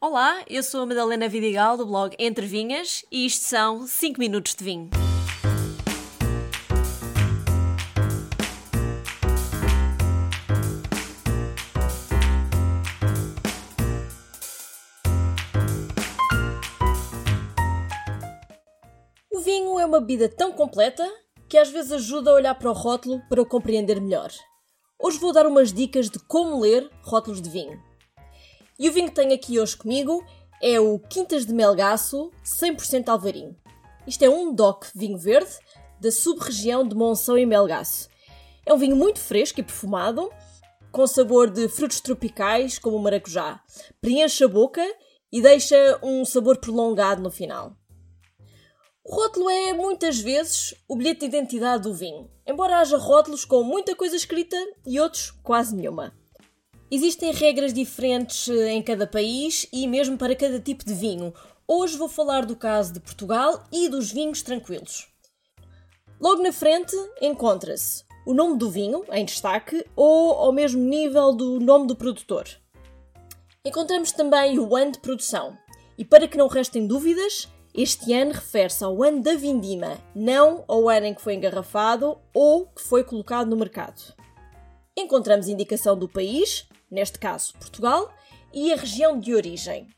Olá, eu sou a Madalena Vidigal do blog Entre Vinhas e isto são 5 minutos de vinho. O vinho é uma bebida tão completa que às vezes ajuda a olhar para o rótulo para o compreender melhor. Hoje vou dar umas dicas de como ler rótulos de vinho. E o vinho que tenho aqui hoje comigo é o Quintas de Melgaço 100% Alvarinho. Isto é um DOC vinho verde da sub-região de Monção e Melgaço. É um vinho muito fresco e perfumado, com sabor de frutos tropicais como o maracujá. Preenche a boca e deixa um sabor prolongado no final. O rótulo é muitas vezes o bilhete de identidade do vinho, embora haja rótulos com muita coisa escrita e outros quase nenhuma. Existem regras diferentes eh, em cada país e mesmo para cada tipo de vinho. Hoje vou falar do caso de Portugal e dos vinhos tranquilos. Logo na frente encontra-se o nome do vinho, em destaque, ou ao mesmo nível do nome do produtor. Encontramos também o ano de produção. E para que não restem dúvidas, este ano refere-se ao ano da vindima, não ao ano em que foi engarrafado ou que foi colocado no mercado. Encontramos indicação do país, neste caso Portugal, e a região de origem.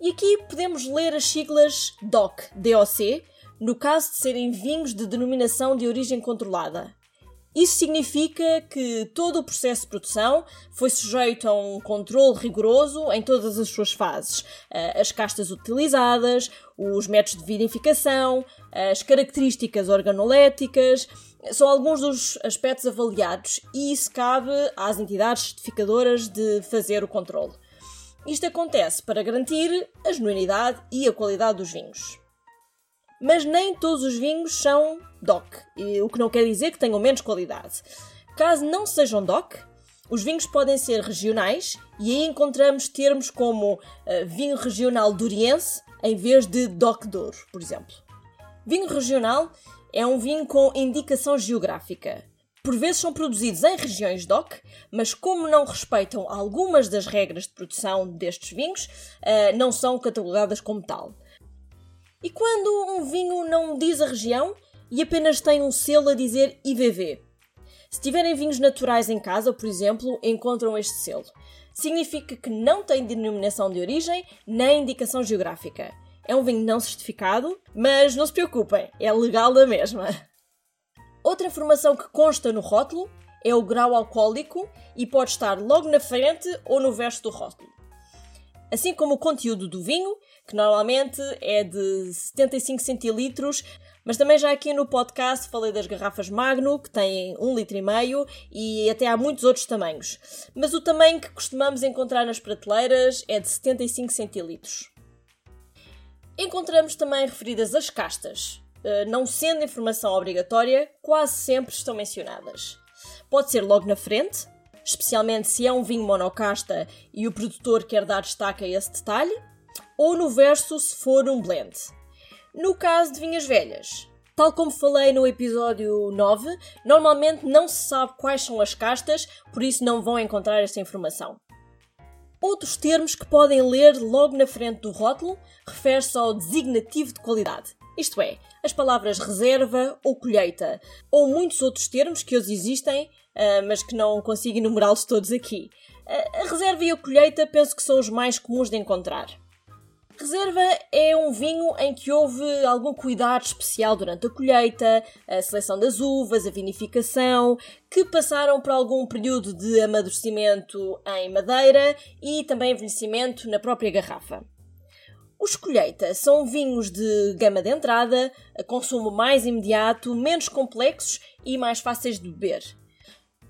E aqui podemos ler as siglas DOC, DOC, no caso de serem vinhos de denominação de origem controlada. Isso significa que todo o processo de produção foi sujeito a um controle rigoroso em todas as suas fases. Eh, as castas utilizadas, os métodos de vinificação, as características organoléticas, são alguns dos aspectos avaliados e isso cabe às entidades certificadoras de fazer o controle. Isto acontece para garantir a genuinidade e a qualidade dos vinhos. Mas nem todos os vinhos são DOC, o que não quer dizer que tenham menos qualidade. Caso não sejam DOC, os vinhos podem ser regionais e aí encontramos termos como uh, vinho regional duriense em vez de DOC Douro, por exemplo. Vinho regional é um vinho com indicação geográfica. Por vezes são produzidos em regiões DOC, mas como não respeitam algumas das regras de produção destes vinhos, uh, não são catalogadas como tal. E quando um vinho não diz a região e apenas tem um selo a dizer IVV? Se tiverem vinhos naturais em casa, por exemplo, encontram este selo. Significa que não tem denominação de origem nem indicação geográfica. É um vinho não certificado, mas não se preocupem, é legal da mesma. Outra informação que consta no rótulo é o grau alcoólico e pode estar logo na frente ou no verso do rótulo. Assim como o conteúdo do vinho, que normalmente é de 75 centilitros, mas também já aqui no podcast falei das garrafas Magno, que têm 1,5 litro e meio e até há muitos outros tamanhos. Mas o tamanho que costumamos encontrar nas prateleiras é de 75 centilitros. Encontramos também referidas as castas. Eh, não sendo informação obrigatória, quase sempre estão mencionadas. Pode ser logo na frente, especialmente se é um vinho monocasta e o produtor quer dar destaque a esse detalhe, ou no verso se for um blend. No caso de vinhas velhas, tal como falei no episódio 9, normalmente não se sabe quais são as castas, por isso não vão encontrar essa informação. Outros termos que podem ler logo na frente do rótulo refere-se ao designativo de qualidade, isto é, as palavras reserva ou colheita, ou muitos outros termos que hoje existem, ah, mas que não consigo enumerá-los todos aqui. Ah, a reserva e a colheita penso que são os mais comuns de encontrar. Reserva é um vinho em que houve algum cuidado especial durante a colheita, a seleção das uvas, a vinificação, que passaram por algum período de amadurecimento em madeira e também envelhecimento na própria garrafa. Os colheita são vinhos de gama de entrada, consumo mais imediato, menos complexos e mais fáceis de beber.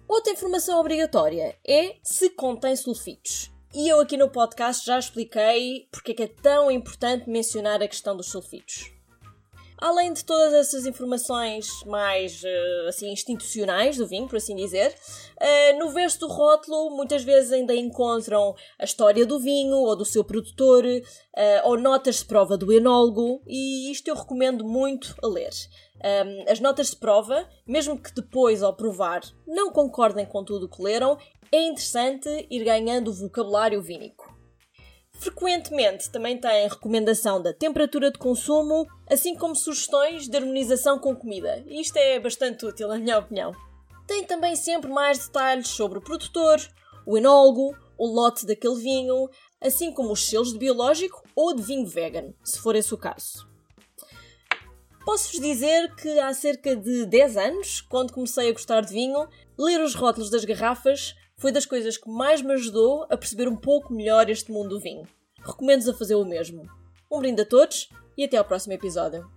Outra informação obrigatória é se contém sulfitos. E eu aqui no podcast já expliquei porque é que é tão importante mencionar a questão dos sulfitos. Além de todas essas informações mais eh, assim institucionais do vinho, por assim dizer, eh, no verso do rótulo muitas vezes ainda encontram a história do vinho ou do seu produtor, eh, ou notas de prova do enólogo, e isto eu recomendo muito a ler. As notas de prova, mesmo que depois ao provar não concordem com tudo o que leram, é interessante ir ganhando vocabulário vínico. Frequentemente também tem recomendação da temperatura de consumo, assim como sugestões de harmonização com comida. Isto é bastante útil, na minha opinião. Tem também sempre mais detalhes sobre o produtor, o enólogo, o lote daquele vinho, assim como os selos de biológico ou de vinho vegan, se for esse o caso. Posso-vos dizer que há cerca de 10 anos, quando comecei a gostar de vinho, ler os rótulos das garrafas foi das coisas que mais me ajudou a perceber um pouco melhor este mundo do vinho. Recomendo-vos a fazer o mesmo. Um brinde a todos e até ao próximo episódio.